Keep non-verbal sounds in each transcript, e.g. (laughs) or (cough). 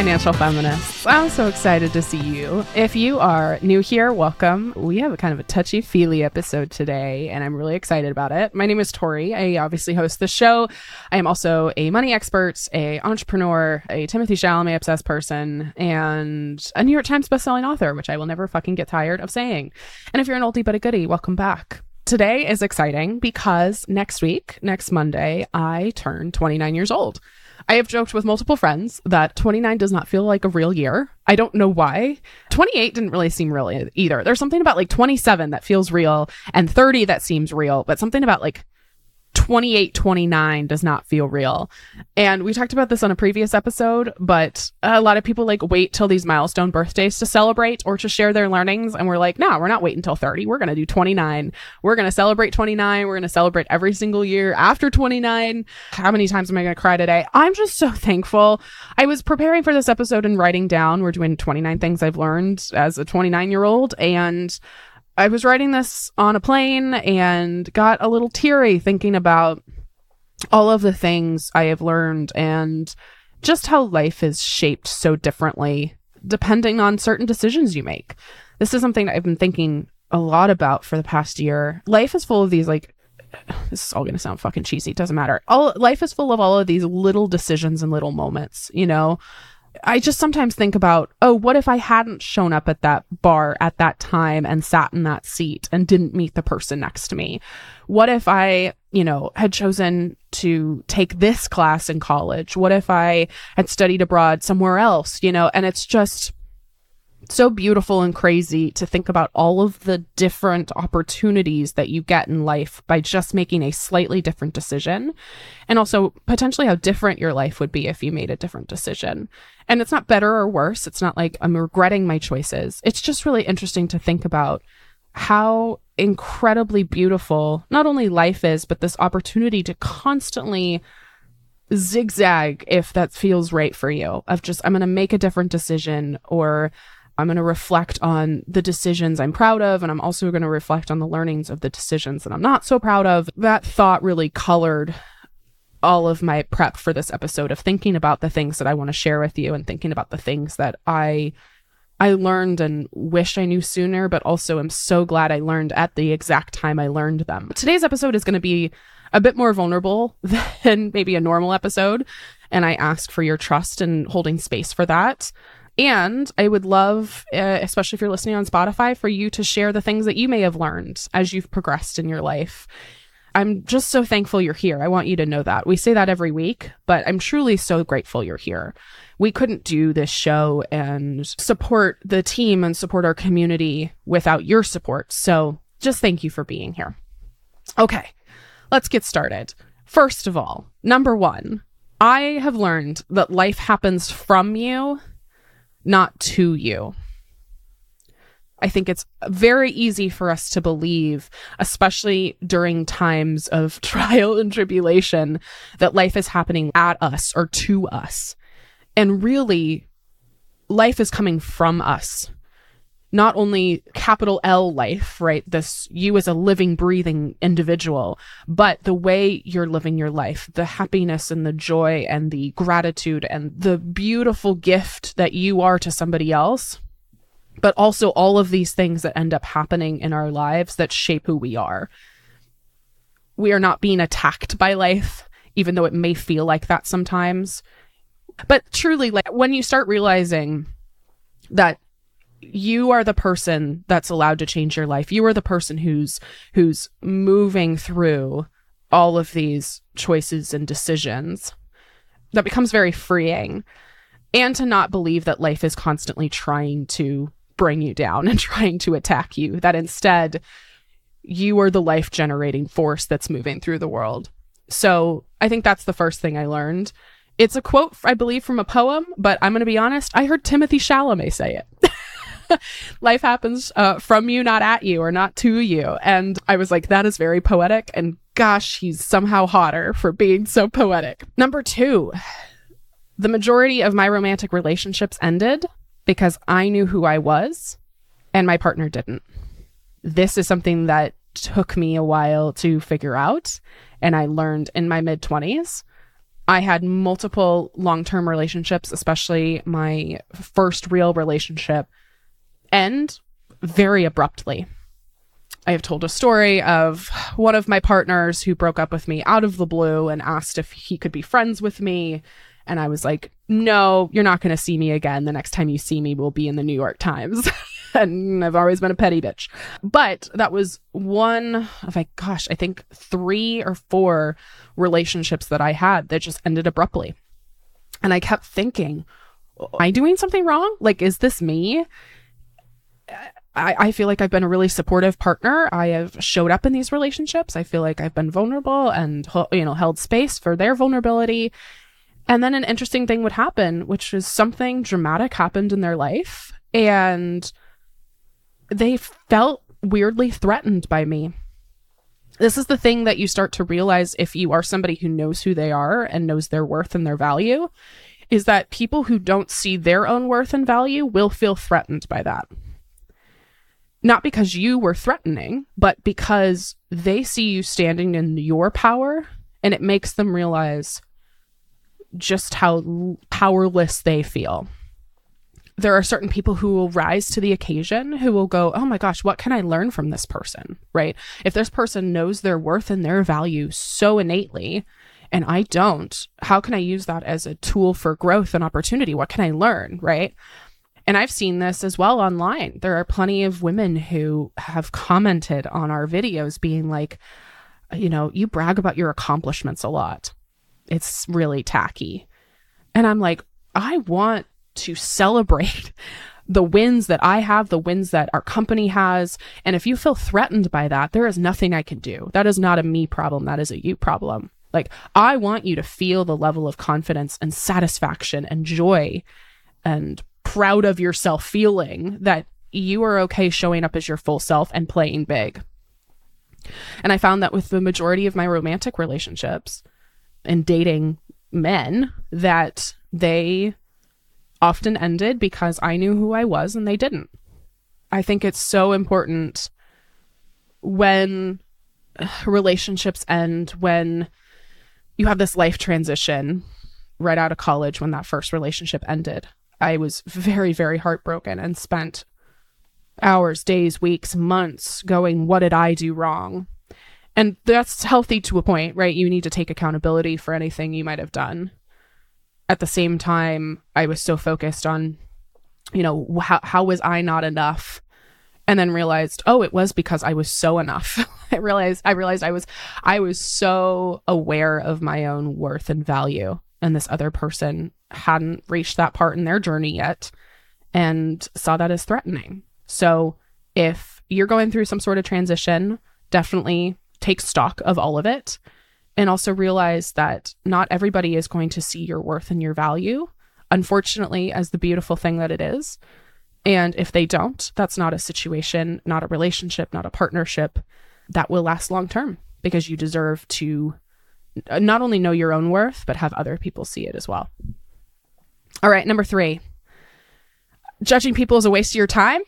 financial feminists. I'm so excited to see you. If you are new here, welcome. We have a kind of a touchy feely episode today, and I'm really excited about it. My name is Tori. I obviously host the show. I am also a money expert, a entrepreneur, a Timothy Chalamet obsessed person, and a New York Times bestselling author, which I will never fucking get tired of saying. And if you're an oldie but a goodie, welcome back. Today is exciting because next week, next Monday, I turn 29 years old. I have joked with multiple friends that 29 does not feel like a real year. I don't know why. 28 didn't really seem real either. There's something about like 27 that feels real and 30 that seems real, but something about like 28 29 does not feel real. And we talked about this on a previous episode, but a lot of people like wait till these milestone birthdays to celebrate or to share their learnings. And we're like, no, we're not waiting until 30. We're going to do 29. We're going to celebrate 29. We're going to celebrate every single year after 29. How many times am I going to cry today? I'm just so thankful. I was preparing for this episode and writing down, we're doing 29 things I've learned as a 29 year old. And I was writing this on a plane and got a little teary thinking about all of the things I have learned and just how life is shaped so differently depending on certain decisions you make. This is something I've been thinking a lot about for the past year. Life is full of these like this is all going to sound fucking cheesy. It doesn't matter. All life is full of all of these little decisions and little moments, you know, I just sometimes think about, oh, what if I hadn't shown up at that bar at that time and sat in that seat and didn't meet the person next to me? What if I, you know, had chosen to take this class in college? What if I had studied abroad somewhere else, you know? And it's just, so beautiful and crazy to think about all of the different opportunities that you get in life by just making a slightly different decision. And also potentially how different your life would be if you made a different decision. And it's not better or worse. It's not like I'm regretting my choices. It's just really interesting to think about how incredibly beautiful not only life is, but this opportunity to constantly zigzag if that feels right for you of just, I'm going to make a different decision or I'm going to reflect on the decisions I'm proud of, and I'm also going to reflect on the learnings of the decisions that I'm not so proud of. That thought really colored all of my prep for this episode of thinking about the things that I want to share with you and thinking about the things that I I learned and wish I knew sooner, but also am so glad I learned at the exact time I learned them. Today's episode is going to be a bit more vulnerable (laughs) than maybe a normal episode, and I ask for your trust and holding space for that. And I would love, uh, especially if you're listening on Spotify, for you to share the things that you may have learned as you've progressed in your life. I'm just so thankful you're here. I want you to know that. We say that every week, but I'm truly so grateful you're here. We couldn't do this show and support the team and support our community without your support. So just thank you for being here. Okay, let's get started. First of all, number one, I have learned that life happens from you not to you. I think it's very easy for us to believe, especially during times of (laughs) trial and tribulation, that life is happening at us or to us. And really, life is coming from us not only capital L life, right? This you as a living, breathing individual, but the way you're living your life, the happiness and the joy and the gratitude and the beautiful gift that you are to somebody else. But also all of these things that end up happening in our lives that shape who we are. We are not being attacked by life, even though it may feel like that sometimes. But truly, like when you start realizing that you are the person that's allowed to change your life. You are the person who's who's moving through all of these choices and decisions. That becomes very freeing. And to not believe that life is constantly trying to bring you down and (laughs) trying to attack you, that instead you are the life generating force that's moving through the world. So I think that's the first thing I learned. It's a quote, I believe, from a poem, but I'm going to be honest, I heard Timothy Chalamet say it. (laughs) life happens uh, from you, not at you, or not to you. And I was like, that is very poetic. And gosh, he's somehow hotter for being so poetic. Number two, the majority of my romantic relationships ended because I knew who I was and my partner didn't. This is something that took me a while to figure out. And I learned in my mid 20s. I had multiple long term relationships, especially my first real relationship, end very abruptly. I have told a story of one of my partners who broke up with me out of the blue and asked if he could be friends with me. And I was like, no, you're not going to see me again. The next time you see me will be in the New York Times. (laughs) and I've always been a petty bitch. But that was one of like, gosh, I think three or four relationships that I had that just ended abruptly. And I kept thinking, am I doing something wrong? Like, is this me? I, I feel like I've been a really supportive partner. I have showed up in these relationships. I feel like I've been vulnerable and, you know, held space for their vulnerability. And then an interesting thing would happen, which is something dramatic happened in their life. And they felt weirdly threatened by me. This is the thing that you start to realize if you are somebody who knows who they are and knows their worth and their value is that people who don't see their own worth and value will feel threatened by that. Not because you were threatening, but because they see you standing in your power and it makes them realize just how powerless they feel there are certain people who will rise to the occasion who will go, Oh my gosh, what can I learn from this person? Right. If this person knows their worth and their value so innately, and I don't, how can I use that as a tool for growth and opportunity? What can I learn? Right. And I've seen this as well online. There are plenty of women who have commented on our videos being like, you know, you brag about your accomplishments a lot. It's really tacky. And I'm like, I want to celebrate (laughs) the wins that I have, the wins that our company has. And if you feel threatened by that, there is nothing I can do. That is not a me problem. That is a you problem. Like, I want you to feel the level of confidence and satisfaction and joy and proud of yourself feeling that you are okay showing up as your full self and playing big. And I found that with the majority of my romantic relationships and dating men, that they often ended because I knew who I was and they didn't. I think it's so important when uh, relationships end, when you have this life transition right out of college when that first relationship ended. I was very, very heartbroken and spent hours, days, weeks, months going, What did I do wrong? And that's healthy to a point, right? You need to take accountability for anything you might have done at the same time, I was so focused on, you know, how, how was I not enough? And then realized, oh, it was because I was so enough. (laughs) I realized, I realized I was, I was so aware of my own worth and value. And this other person hadn't reached that part in their journey yet and saw that as threatening. So if you're going through some sort of transition, definitely take stock of all of it and also realize that not everybody is going to see your worth and your value, unfortunately, as the beautiful thing that it is. And if they don't, that's not a situation, not a relationship, not a partnership that will last long term because you deserve to not only know your own worth, but have other people see it as well. All right, number three judging people is a waste of your time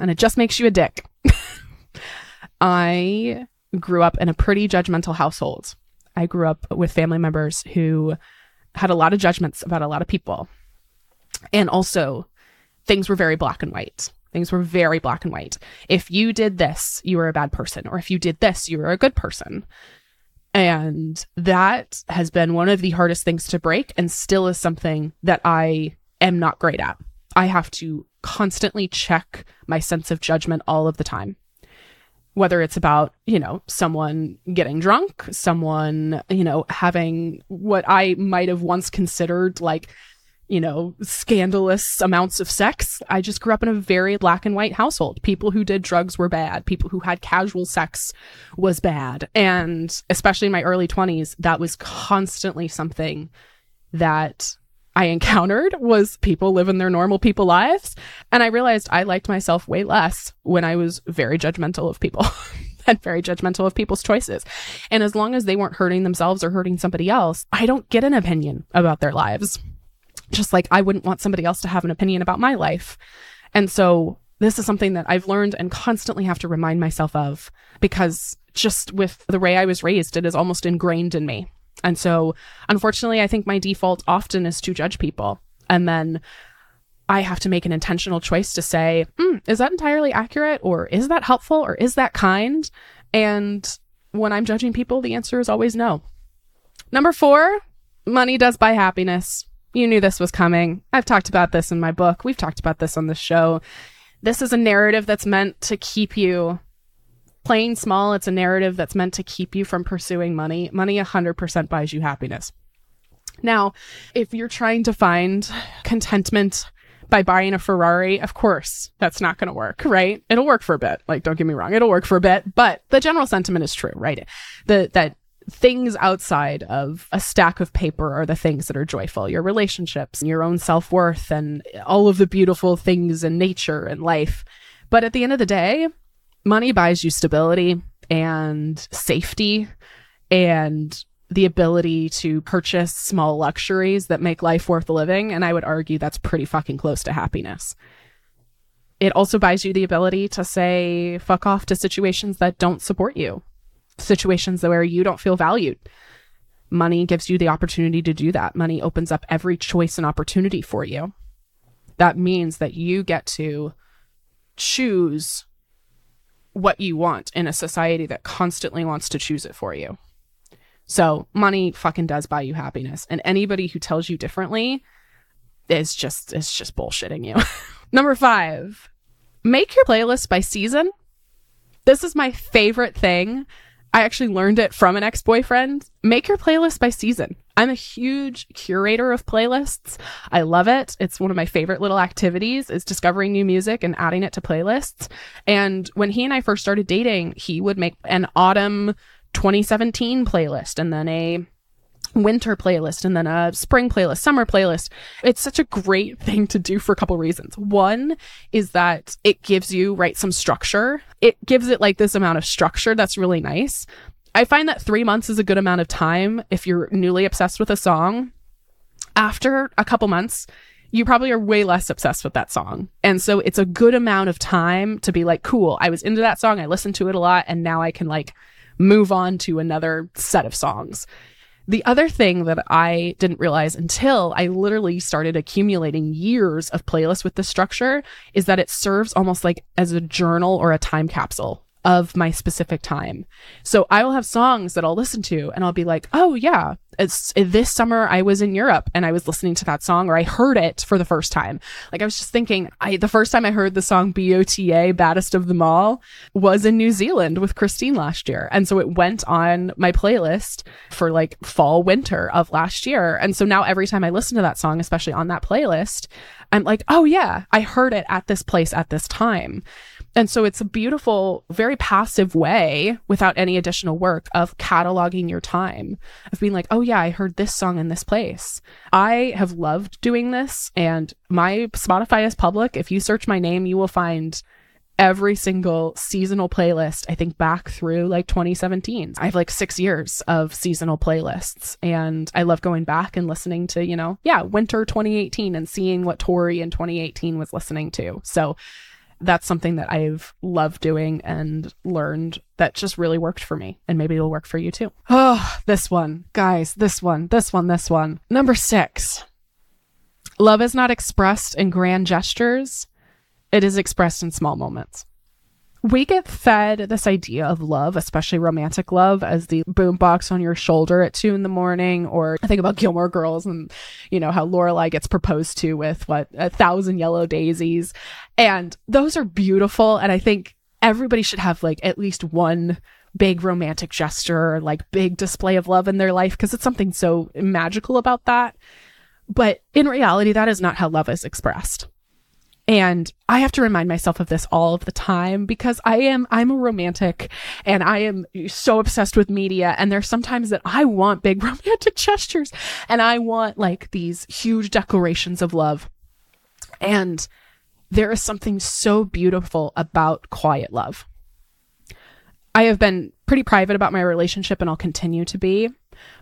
and it just makes you a dick. (laughs) I grew up in a pretty judgmental household. I grew up with family members who had a lot of judgments about a lot of people. And also, things were very black and white. Things were very black and white. If you did this, you were a bad person. Or if you did this, you were a good person. And that has been one of the hardest things to break and still is something that I am not great at. I have to constantly check my sense of judgment all of the time whether it's about, you know, someone getting drunk, someone, you know, having what I might have once considered like, you know, scandalous amounts of sex. I just grew up in a very black and white household. People who did drugs were bad. People who had casual sex was bad. And especially in my early 20s, that was constantly something that I encountered was people living their normal people lives. And I realized I liked myself way less when I was very judgmental of people (laughs) and very judgmental of people's choices. And as long as they weren't hurting themselves or hurting somebody else, I don't get an opinion about their lives. Just like I wouldn't want somebody else to have an opinion about my life. And so this is something that I've learned and constantly have to remind myself of because just with the way I was raised, it is almost ingrained in me And so, unfortunately, I think my default often is to judge people. And then I have to make an intentional choice to say, mm, is that entirely accurate? Or is that helpful? Or is that kind? And when I'm judging people, the answer is always no. Number four, money does buy happiness. You knew this was coming. I've talked about this in my book. We've talked about this on the show. This is a narrative that's meant to keep you playing small. It's a narrative that's meant to keep you from pursuing money. Money 100% buys you happiness. Now, if you're trying to find contentment by buying a Ferrari, of course, that's not going to work, right? It'll work for a bit. Like, don't get me wrong, it'll work for a bit, but the general sentiment is true, right? The, that things outside of a stack of paper are the things that are joyful your relationships, your own self worth, and all of the beautiful things in nature and life. But at the end of the day, money buys you stability and safety and the ability to purchase small luxuries that make life worth living. And I would argue that's pretty fucking close to happiness. It also buys you the ability to say fuck off to situations that don't support you, situations where you don't feel valued. Money gives you the opportunity to do that. Money opens up every choice and opportunity for you. That means that you get to choose what you want in a society that constantly wants to choose it for you. So money fucking does buy you happiness. And anybody who tells you differently is just is just bullshitting you. (laughs) Number five, make your playlist by season. This is my favorite thing. I actually learned it from an ex-boyfriend. Make your playlist by season. I'm a huge curator of playlists. I love it. It's one of my favorite little activities is discovering new music and adding it to playlists. And when he and I first started dating, he would make an autumn 2017 playlist and then a winter playlist and then a spring playlist, summer playlist. It's such a great (laughs) thing to do for a couple reasons. One is that it gives you, right, some structure. It gives it like this amount of structure that's really nice. I find that three months is a good amount of time if you're newly obsessed with a song. After a couple months, you probably are way less obsessed with that song. And so it's a good amount of time to be like, cool, I was into that song, I listened to it a lot, and now I can like move on to another set of songs. The other thing that I didn't realize until I literally started accumulating years of playlists with this structure is that it serves almost like as a journal or a time capsule of my specific time. So I will have songs that I'll listen to and I'll be like, oh yeah, it's this summer I was in Europe and I was listening to that song or I heard it for the first time. Like I was just thinking, I the first time I heard the song BOTA, Baddest of Them All, was in New Zealand with Christine last year. And so it went on my playlist for like fall winter of last year. And so now every time I listen to that song, especially on that playlist, I'm like, oh yeah, I heard it at this place at this time. And so it's a beautiful, very passive way without any additional work of cataloging your time, of being like, oh, yeah, I heard this song in this place. I have loved doing this, and my Spotify is public. If you search my name, you will find every single seasonal playlist, I think back through like 2017. I have like six years of seasonal playlists and I love going back and listening to, you know, yeah, winter 2018 and seeing what Tori in 2018 was listening to. So that's something that I've loved doing and learned that just really worked for me. And maybe it'll work for you too. (sighs) Oh, this one, guys, this one, this one, this one. Number six love is not expressed in grand gestures, it is expressed in small moments we get fed this idea of love, especially romantic love, as the boombox on your shoulder at two in the morning. Or I think about Gilmore Girls and, you know, how Lorelai gets proposed to with what, a thousand yellow daisies. And those are beautiful. And I think everybody should have like at least one big romantic gesture, like big display of love in their life, because it's something so magical about that. But in reality, that is not how love is expressed. And I have to remind myself of this all of the time because I am, I'm a romantic and I am so obsessed with media. And there's sometimes that I want big (laughs) romantic gestures and I want like these huge declarations of love. And there is something so beautiful about quiet love. I have been pretty private about my relationship and I'll continue to be,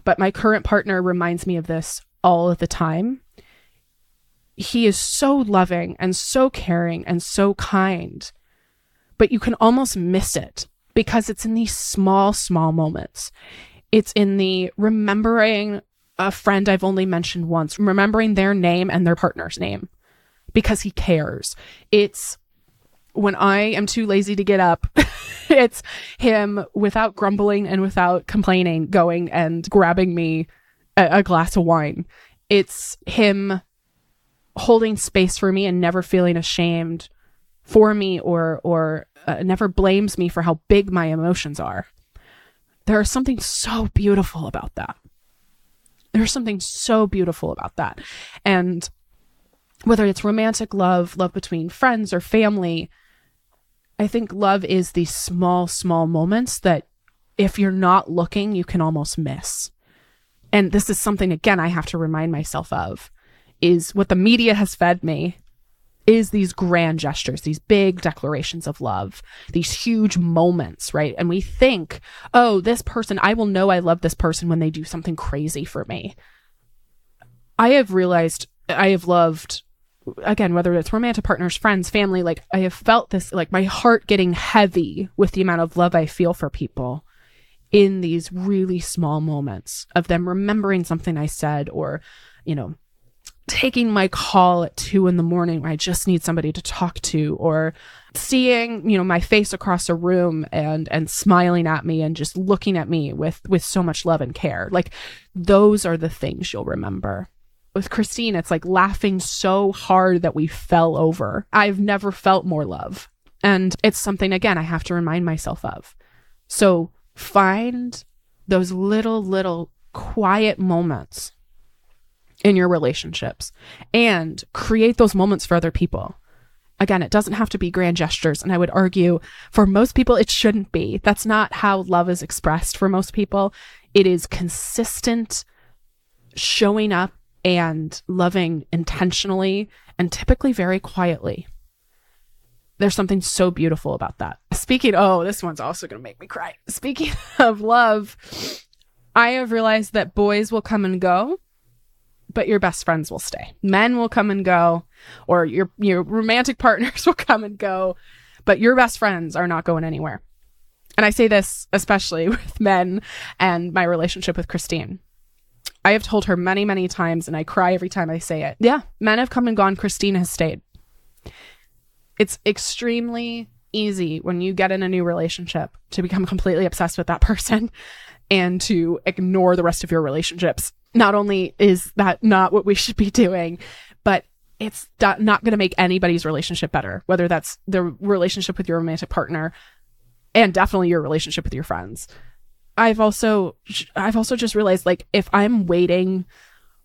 but my current partner reminds me of this all of the time he is so loving and so caring and so kind, but you can almost miss it because it's in these small, small moments. It's in the remembering a friend I've only mentioned once, remembering their name and their partner's name because he cares. It's when I am too lazy to get up, (laughs) it's him without grumbling and without complaining going and grabbing me a, a, glass of wine. It's him holding space for me and never feeling ashamed for me or or uh, never blames me for how big my emotions are. There is something so beautiful about that. There's something so beautiful about that. And whether it's romantic love, love between friends or family, I think love is these small, small moments that if you're not looking, you can almost miss. And this is something, again, I have to remind myself of is what the media has fed me is these grand gestures, these big declarations of love, these huge moments, right? And we think, oh, this person, I will know I love this person when they do something crazy for me. I have realized I have loved again, whether it's romantic partners, friends, family, like I have felt this, like my heart getting heavy with the amount of love I feel for people in these really small moments of them remembering something I said or, you know, taking my call at two in the morning where I just need somebody to talk to or seeing, you know, my face across a room and, and smiling at me and just looking at me with, with so much love and care. Like those are the things you'll remember with Christine, it's like laughing so hard that we fell over. I've never felt more love. And it's something, again, I have to remind myself of. So find those little, little quiet moments in your relationships and create those moments for other people. Again, it doesn't have to be grand gestures. And I would argue for most people, it shouldn't be. That's not how love is expressed for most people. It is consistent showing up and loving intentionally and typically very quietly. There's something so beautiful about that. Speaking, oh, this one's also going to make me cry. Speaking (laughs) of love, I have realized that boys will come and go, but your best friends will stay. Men will come and go, or your your romantic (laughs) partners will come and go, but your best friends are not going anywhere. And I say this especially (laughs) with men and my relationship with Christine. I have told her many, many times, and I cry every time I say it. Yeah, men have come and gone. Christine has stayed. It's extremely easy when you get in a new relationship to become completely obsessed with that (laughs) person and to ignore the rest of your relationships. Not only is that not what we should be doing, but it's not going to make anybody's relationship better, whether that's the relationship with your romantic partner and definitely your relationship with your friends. I've also I've also just realized like if I'm waiting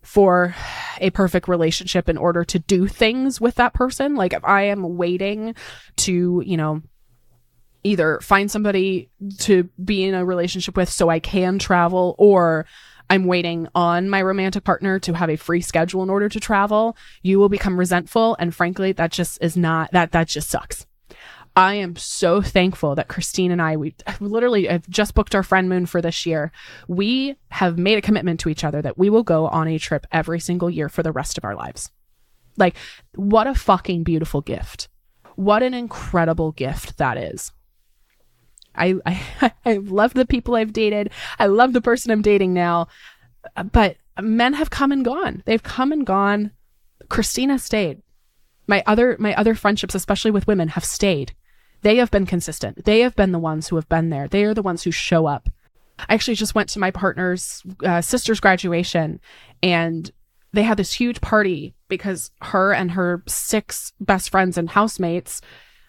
for a perfect relationship in order to do things with that person, like if I am waiting to, you know, either find somebody to be in a relationship with so I can travel or I'm waiting on my romantic partner to have a free schedule in order to travel, you will become resentful and frankly that just is not that that just sucks. I am so thankful that Christine and I, we literally have just booked our friend moon for this year. We have made a commitment to each other that we will go on a trip every single year for the rest of our lives. Like, what a fucking beautiful gift. What an incredible gift that is. I, I, (laughs) I love the people I've dated. I love the person I'm dating now. But men have come and gone. They've come and gone. Christina stayed. My other my other friendships, especially with women, have stayed. They have been consistent. They have been the ones who have been there. They are the ones who show up. I actually just went to my partner's uh, sister's graduation and they had this huge party because her and her six best friends and housemates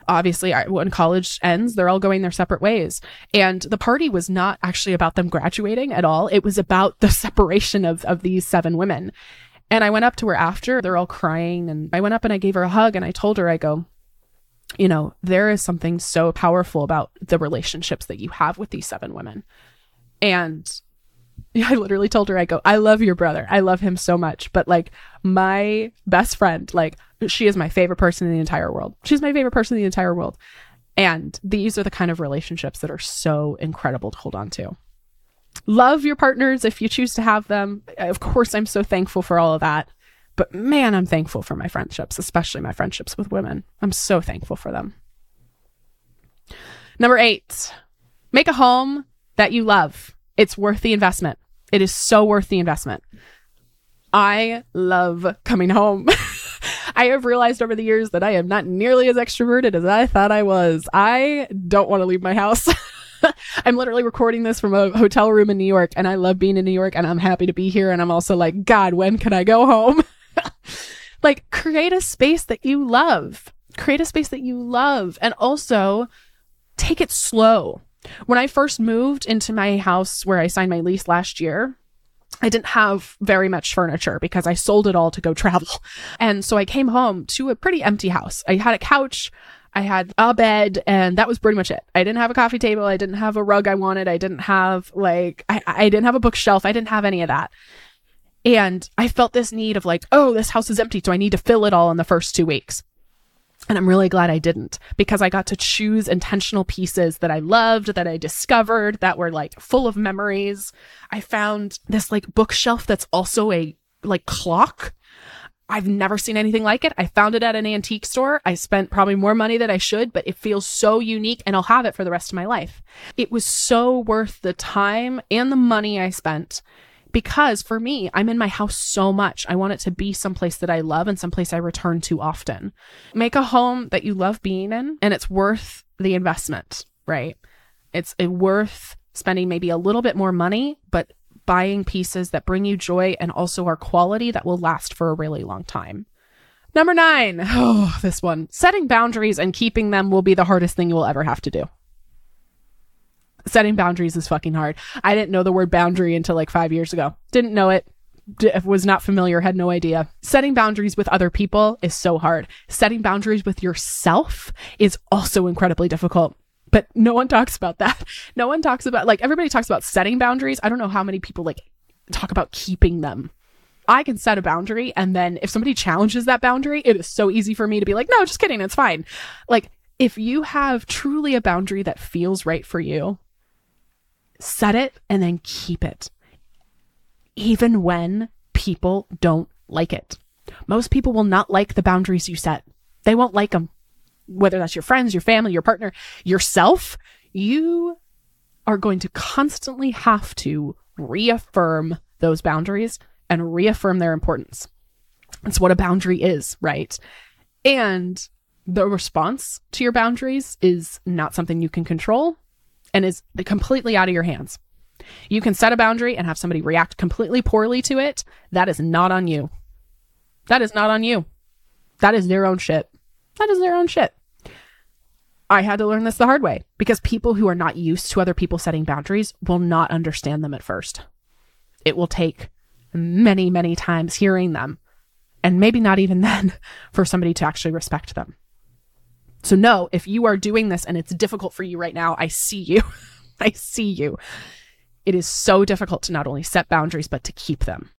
obviously when college ends they're all going their separate ways. And the party was not actually about them graduating at all. It was about the (laughs) separation of of these seven women. And i went up to her after. They're all crying. And i went up and i gave her a hug and i told her i go you know, there is something so powerful about the relationships that you have with these seven women. And (laughs) I literally told her, I go, I love your brother. I love him so much. But like my best friend, like she is my favorite person in the entire world. She's my favorite person in the entire world. And these are the kind of relationships that are so incredible to hold on to. Love your partners if you choose to have them. Of course, I'm so thankful for all of that. But man, I'm thankful for my friendships, especially my friendships with women. I'm so thankful for them. Number eight, make a home that you love. It's worth the investment. It is so worth the investment. I love coming home. (laughs) I have realized over the years that I am not nearly as extroverted as I thought I was. I don't want to leave my house. (laughs) I'm literally recording this from a hotel room in New York and I love being in New York and I'm happy to be here. And I'm also like, God, when can I go home? (laughs) like, create a space that you love. Create a space that you love and also take it slow. When I first moved into my house where I signed my lease last year, I didn't have very much furniture because I sold it all to go (laughs) travel. And so I came home to a pretty empty house. I had a couch, I had a bed, and that was pretty much it. I didn't have a coffee table. I didn't have a rug I wanted. I didn't have like, I, I didn't have a bookshelf. I didn't have any of that. And I felt this need of like, oh, this house is empty. So I need to fill it all in the first two weeks. And I'm really glad I didn't because I got to choose intentional pieces that I loved, that I discovered, that were like full of memories. I found this like bookshelf that's also a like clock. I've never seen anything like it. I found it at an antique store. I spent probably more money than I should, but it feels so unique and I'll have it for the rest of my life. It was so worth the time and the money I spent because for me, I'm in my house so much. I want it to be someplace that I love and someplace I return to often. Make a home that you love being in and it's worth the investment, right? It's worth spending maybe a little bit more money, but buying pieces that bring you joy and also are quality that will last for a really long time. Number nine, (sighs) oh, this one. Setting boundaries and keeping them will be the hardest thing you will ever have to do setting boundaries is fucking hard. I didn't know the word boundary until like five years ago. Didn't know it. D- uh, was not familiar, had no idea. Setting boundaries with other people is so hard. Setting boundaries with yourself is also incredibly difficult. But no one talks about that. (laughs) No one talks about, like, everybody talks about setting boundaries. I don't know how many people, like, talk about keeping them. I can set a boundary, and then if somebody challenges that boundary, it is so easy for me to be like, no, just kidding, it's fine. Like, if you have truly a boundary that feels right for you, set it and then keep it. Even when people don't like it. Most people will not like the boundaries you set. They won't like them. Whether that's your friends, your family, your partner, yourself, you are going to constantly have to reaffirm those boundaries and reaffirm their importance. It's what a boundary is, right? And the response to your boundaries is not something you can control and is completely out of your hands. You can set a boundary and have somebody react completely poorly to it. That is not on you. That is not on you. That is their own shit. That is their own shit. I had to learn this the hard way because people who are not used to other people setting boundaries will not understand them at first. It will take many, many times hearing them, and maybe not even (laughs) then, for somebody to actually respect them. So no, if you are doing this and it's difficult for you right now, I see you. (laughs) I see you. It is so difficult to not only set boundaries, but to keep them.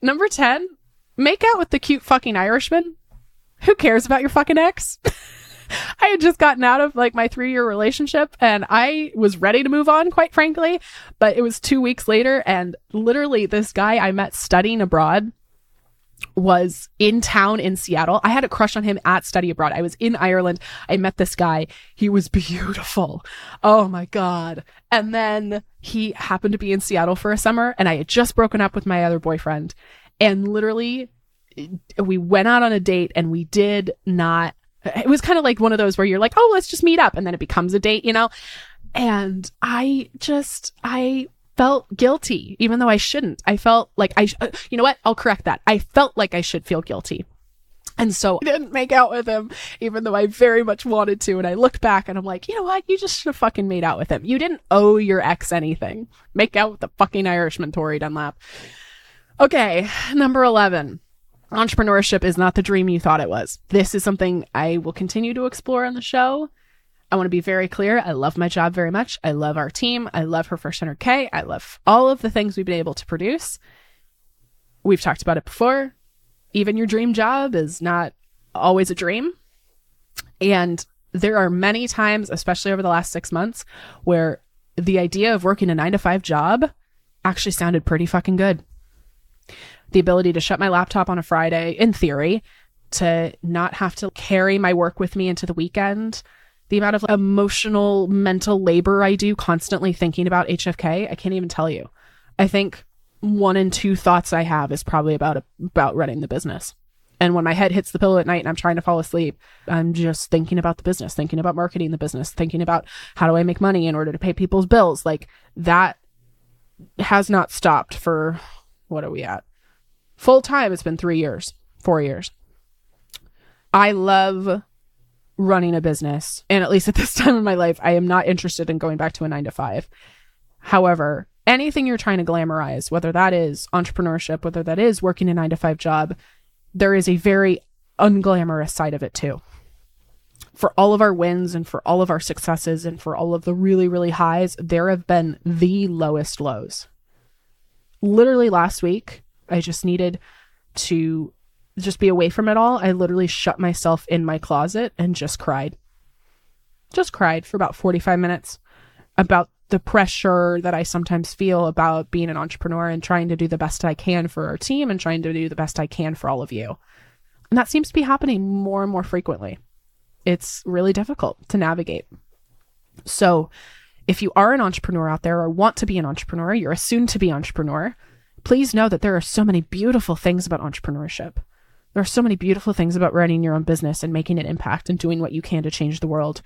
Number 10, make out with the cute fucking Irishman. Who cares about your fucking ex? (laughs) (laughs) I had just gotten out of like my three year relationship and I was ready to move on, quite frankly. But it was two weeks later, and literally, this guy I met studying abroad was in town in Seattle. I had a crush on him at study abroad. I was in Ireland. I met this guy. He was beautiful. Oh my God. And then he happened to be in Seattle for a summer and I had just broken up with my other boyfriend. And literally, we went out on a date and we did not it was kind of like one of those where you're like, oh, let's just meet up. And then it becomes a date, you know? And I just, I felt guilty, even though I shouldn't. I felt like I, sh- uh, you know what? I'll correct that. I felt like I should feel guilty. And so I didn't make out with him, even though I very much wanted to. And I look back and I'm like, you know what? You just should have fucking made out with him. You didn't owe your ex anything. Make out with the fucking Irishman, Tori Dunlap. Okay, number 11 entrepreneurship is not the dream you thought it was. This is something I will continue to explore on the show. I want to be very clear. I love my job very much. I love our team. I love her first 100K. I love all of the things we've been able to produce. We've talked about it before. Even your dream job is not always a dream. And there are many times, especially over the last six months, where the idea of working a nine to five job actually sounded pretty fucking good the ability to shut my laptop on a Friday, in theory, to not have to carry my work with me into the weekend. The amount of emotional, mental labor I do constantly thinking about HFK, I can't even tell you. I think one and two thoughts I have is probably about about running the business. And when my head hits the pillow at night and I'm trying to fall asleep, I'm just thinking about the business, thinking about marketing the business, thinking about how do I make money in order to pay people's bills. Like that has not stopped for what are we at? Full time, it's been three years, four years. I love running a business. And at least at this (laughs) time in my life, I am not interested in going back to a nine to five. However, anything you're trying to glamorize, whether that is entrepreneurship, whether that is working a nine to five job, there is a very unglamorous side of it too. For all of our wins and for all of our successes and for all of the really, really highs, there have been the lowest lows. Literally last week, I just needed to just be away from it all. I literally shut myself in my closet and just cried. Just cried for about 45 minutes about the pressure that I sometimes feel about being an entrepreneur and trying to do the best I can for our team and trying to do the best I can for all of you. And that seems to be happening more and more frequently. It's really difficult to navigate. So, if you are an entrepreneur out there or want to be an entrepreneur, you're a soon to be entrepreneur, please know that there are so many beautiful things about entrepreneurship. There are so many beautiful things about running your own business and making an impact and doing what you can to change the world.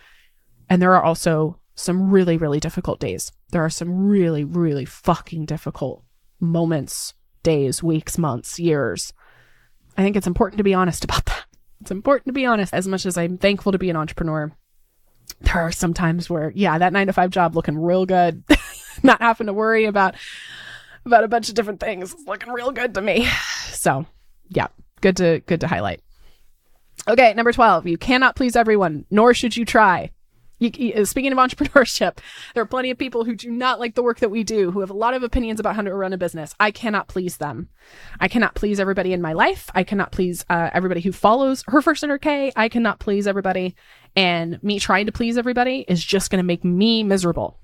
And there are also some really, really difficult days. There are some really, really fucking difficult moments, days, weeks, months, years. I think it's important to be honest about that. It's important to be honest. As much as I'm thankful to be an entrepreneur, there are some times where, yeah, that nine to five job looking real good, (laughs) not having to worry about about a bunch of different things, it's looking real good to me. So, yeah, good to good to highlight. Okay, number 12. You cannot please everyone, nor should you try. You, you, uh, speaking of (laughs) entrepreneurship, there are plenty of people who do not like the work that we do, who have a lot of opinions about how to run a business. I cannot please them. I cannot please everybody in my life. I cannot please uh, everybody who follows her first 100K. I cannot please everybody. And me trying to please everybody is just going to make me miserable.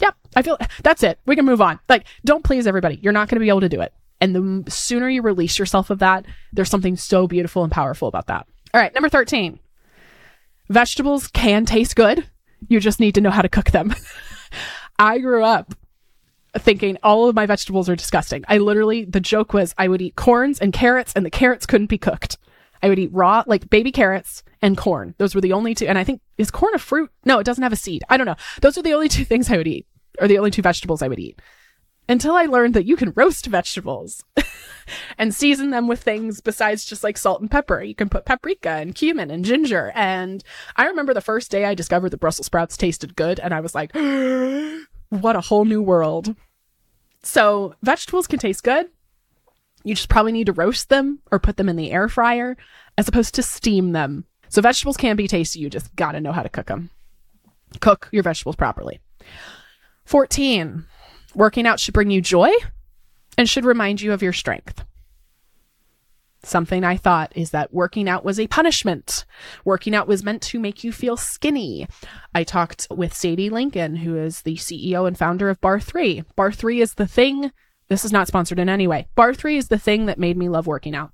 Yep, I feel that's it. We can move on. Like, don't please everybody. You're not going to be able to do it. And the sooner you release yourself of that, there's something so beautiful and powerful about that. All right, number 13. Vegetables can taste good. You just need to know how to cook them. (laughs) I grew up thinking all of my vegetables are disgusting. I literally, the joke was I would eat corns and carrots, and the carrots couldn't be cooked. I would eat raw, like baby carrots and corn. Those were the only two. And I think, is corn a fruit? No, it doesn't have a seed. I don't know. Those are the only two (laughs) things I would eat, or the only two vegetables I would eat until I learned that you can roast vegetables (laughs) and season them with things besides just like salt and pepper. You can put paprika and cumin and ginger. And I remember the first day I discovered that Brussels sprouts tasted good, and I was like, (gasps) what a whole new world. So, vegetables can taste good. You just probably need to roast them or put them in the air fryer as opposed to steam them. So, vegetables can be tasty. You just got to know how to cook them. Cook your vegetables properly. 14 Working out should bring you joy and should remind you of your strength. Something I thought is that working out was a punishment. Working out was meant to make you feel skinny. I talked with Sadie Lincoln, who is the CEO and founder of barre3. Bar 3 is the thing, this is not sponsored in any way. barre3 is the thing that made me love working out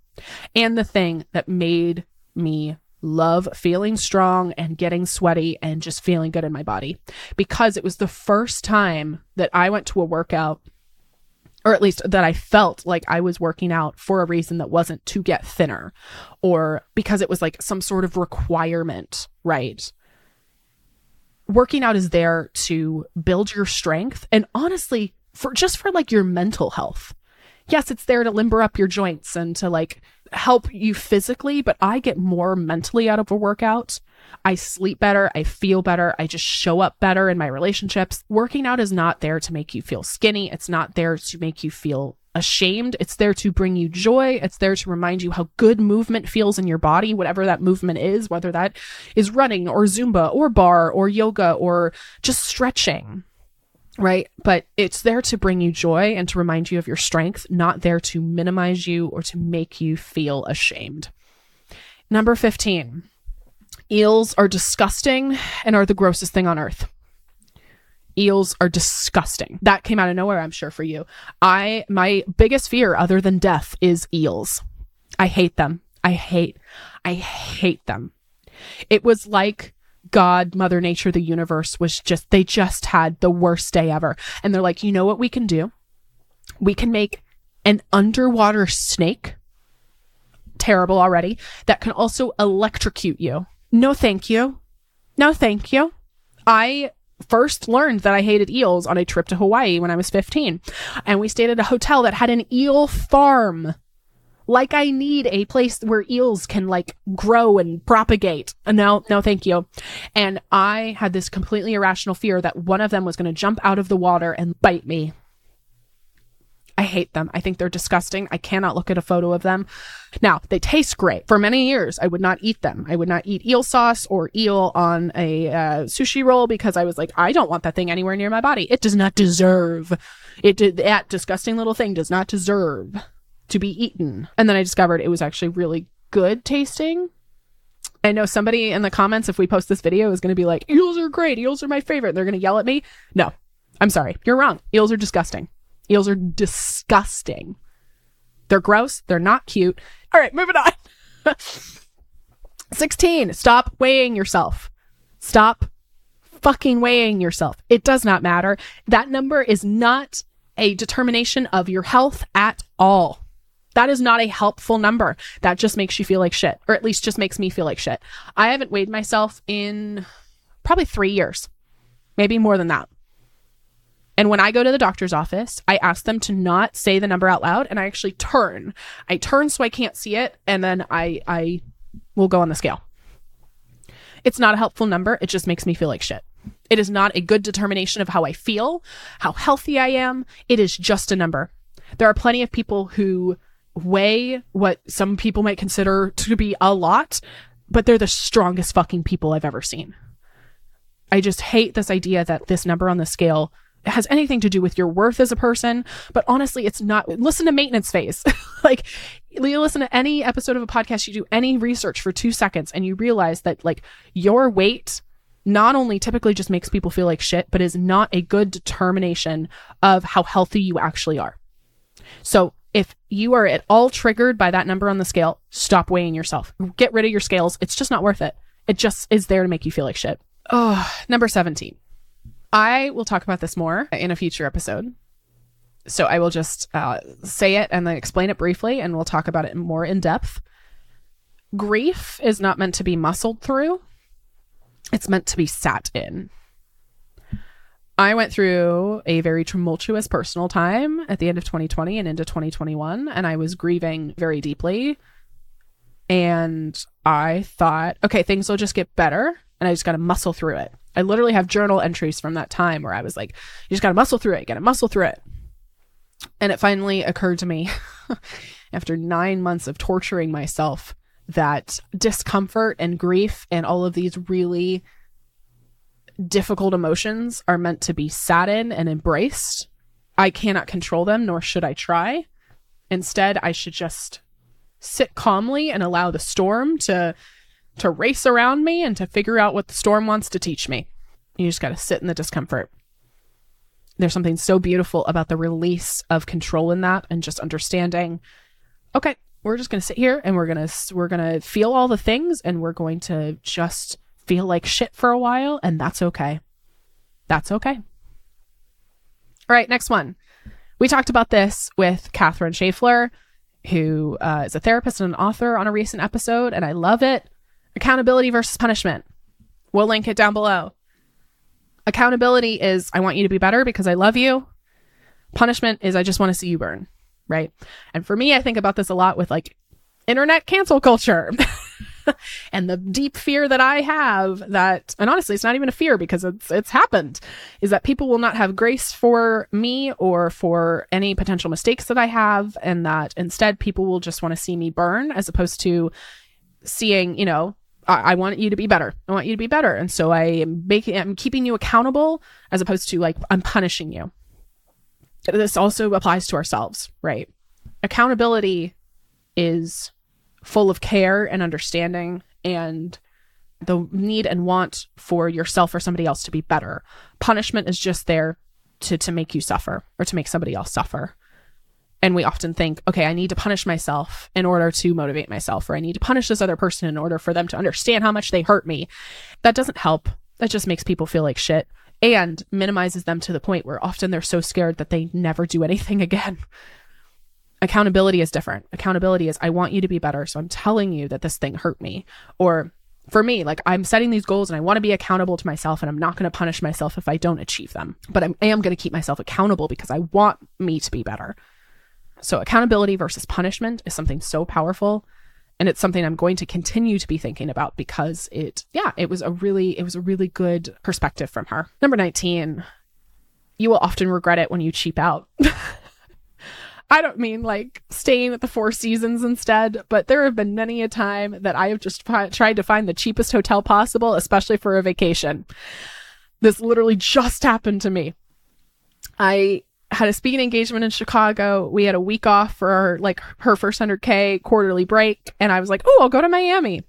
and the thing that made me love feeling strong and getting sweaty and just feeling good in my body because it was the first time that I went to a workout or at least that I felt like I was working out for a reason that wasn't to get thinner or because it was like some sort of requirement, right? Working out is there to build your strength and honestly, for just for like your mental health. Yes, it's there to limber up your joints and to like help you physically, but I get more mentally out of a workout. I sleep better. I feel better. I just show up better in my relationships. Working out is not there to make you feel skinny. It's not there to make you feel ashamed. It's there to bring you joy. It's there to remind you how good movement feels in your body, whatever that movement is, whether that is running or Zumba or barre or yoga or just stretching right? But it's there to bring you joy and to remind you of your strength, not there to minimize you or to make you feel ashamed. Number 15. Eels are disgusting and are the grossest thing on earth. Eels are disgusting. That came out of nowhere, I'm sure, for you. I, my biggest fear other than death is eels. I hate them. I hate, I hate them. It was like God, Mother Nature, the universe was just, they just had the worst day ever. And they're like, you know what we can do? We can make an underwater snake, terrible already, that can also electrocute you. No, thank you. No, thank you. I first learned that I hated eels on a trip to Hawaii when I was 15. And we stayed at a hotel that had an eel farm. Like I need a place where eels can like grow and propagate. No, no, thank you. And I had this completely irrational fear that one of them was going to jump out of the water and bite me. I hate them. I think they're disgusting. I cannot look at a photo of them. Now, they taste great. For many years, I would not eat them. I would not eat eel sauce or eel on a uh, sushi roll because I was like, I don't want that thing anywhere near my body. It does not deserve. It that disgusting little thing does not deserve to be eaten. And then I discovered it was actually really good tasting. I know somebody in the comments, if we post this video, is going to be like, eels are great. Eels are my favorite. They're going to yell at me. No, I'm sorry. You're wrong. Eels are disgusting. Eels are disgusting. They're gross. They're not cute. All right, moving on. (laughs) 16. Stop weighing yourself. Stop fucking weighing yourself. It does not matter. That number is not a determination of your health at all. That is not a helpful number. That just makes you feel like shit, or at least just makes me feel like shit. I haven't weighed myself in probably three years, maybe more than that. And when I go to the doctor's office, I ask them to not say the number out loud and I actually turn. I turn so I can't see it and then I I will go on the scale. It's not a helpful number. It just makes me feel like shit. It is not a good determination of how I feel, how healthy I am. It is just a number. There are plenty of people who weigh what some people might consider to be a lot, but they're the strongest fucking people I've ever seen. I just hate this idea that this number on the scale has anything to do with your worth as a person. But honestly, it's not. Listen to maintenance phase. (laughs) like, you listen to any episode of a podcast, you do any research for two seconds, and you realize that like your weight not only typically just makes people feel like shit, but is not a good determination of how healthy you actually are. So if you are at all triggered by that number on the scale, stop weighing yourself. Get rid of your scales. It's just not worth it. It just is there to make you feel like shit. Oh, number 17. I will talk about this more in a future episode. So I will just uh, say it and then explain it briefly, and we'll talk about it more in depth. Grief is not meant to be muscled through, it's meant to be sat in. I went through a very tumultuous personal time at the end of 2020 and into 2021, and I was grieving very deeply. And I thought, okay, things will just get better, and I just got to muscle through it. I literally have journal entries from that time where I was like, you just got to muscle through it, got to muscle through it. And it finally occurred to me (laughs) after nine months of torturing myself that discomfort and grief and all of these really difficult emotions are meant to be sat in and embraced. I cannot control them, nor should I try. Instead, I should just sit calmly and allow the storm to to race around me and to figure out what the storm wants to teach me. You just got to sit in the discomfort. There's something so beautiful about the release of control in that and just understanding, okay, we're just going to sit here and we're going to we're going to feel all the things and we're going to just feel like shit for a while and that's okay. That's okay. All right, next one. We talked about this with Katherine Schafler, who uh, is a therapist and an author on a recent episode, and I love it. Accountability versus punishment. We'll link it down below. Accountability is I want you to be better because I love you. Punishment is I just want to see you burn, right? And for me, I think about this a lot with like internet cancel culture. (laughs) (laughs) and the deep fear that I have that, and honestly, it's not even a fear because it's it's happened, is that people will not have grace for me or for any potential mistakes that I have, and that instead people will just want to see me burn as opposed to seeing, you know, I, want you to be better. I want you to be better. And so I am making, I'm keeping you accountable as opposed to like, I'm punishing you. This also applies to ourselves, right? Accountability is full of care and understanding and the need and want for yourself or somebody else to be better. Punishment is just there to to make you suffer or to make somebody else suffer. And we often think, okay, I need to punish myself in order to motivate myself, or I need to punish this other person in order for them to understand how much they hurt me. That doesn't help. That just makes people feel like shit and minimizes them to the point where often they're so scared that they never do anything (laughs) again. Accountability is different. Accountability is, I want you to be better. So I'm telling you that this thing hurt me. Or for me, like I'm setting these goals and I want to be accountable to myself and I'm not going to punish myself if I don't achieve them. But I am going to keep myself accountable because I want me to be better. So accountability versus punishment is something so powerful and it's something I'm going to continue to be thinking about because it yeah, it was a really it was a really good perspective from her. Number 19. You will often regret it when you cheap out. (laughs) I don't mean like staying at the Four Seasons instead, but there have been many a time that I have just tried to find the cheapest hotel possible, especially for a vacation. This literally just happened to me. I had a speaking engagement in Chicago. We had a week off for our, like her first 100K quarterly break. And I was like, oh, I'll go to Miami.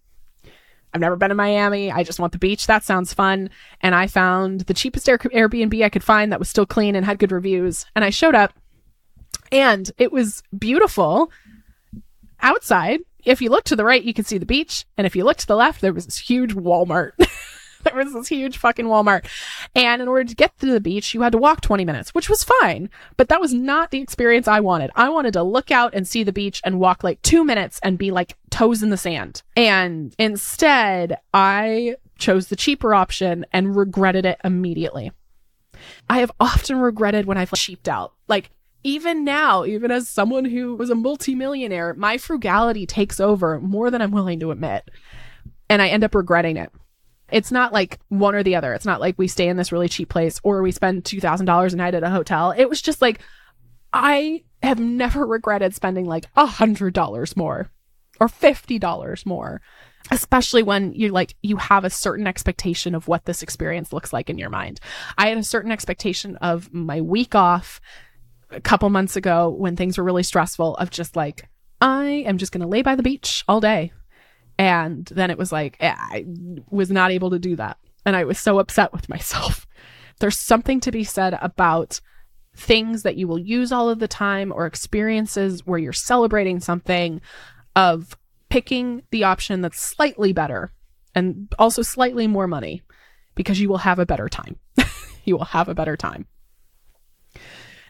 I've never been to Miami. I just want the beach. That sounds fun. And I found the cheapest Air- Airbnb I could find that was still clean and had good reviews. And I showed up and it was beautiful outside. If you look to the right, you can see the beach. And if you look to the left, there was this huge Walmart. (laughs) there was this huge fucking Walmart. And in order to get to the beach, you had to walk 20 minutes, which was fine. But that was not the experience I wanted. I wanted to look out and see the beach and walk like two minutes and be like toes in the sand. And instead, I chose the cheaper option and regretted it immediately. I have often regretted when I've cheaped out. Like, even now, even as someone who was a multimillionaire, my frugality takes over more than I'm willing to admit. And I end up regretting it. It's not like one or the other. It's not like we stay in this really cheap place or we spend $2,000 a night at a hotel. It was just like, I have never regretted spending like a $100 more or $50 more, especially when you like, you have a certain expectation of what this experience looks like in your mind. I had a certain expectation of my week off a couple months ago when things were really stressful of just like, I am just going to lay by the beach all day and then it was like, I was not able to do that. And I was so upset with myself. (laughs) There's something to be said about things that you will use all of the time or experiences where you're celebrating something of picking the option that's slightly better and also slightly more money because you will have a better time. (laughs) you will have a better time.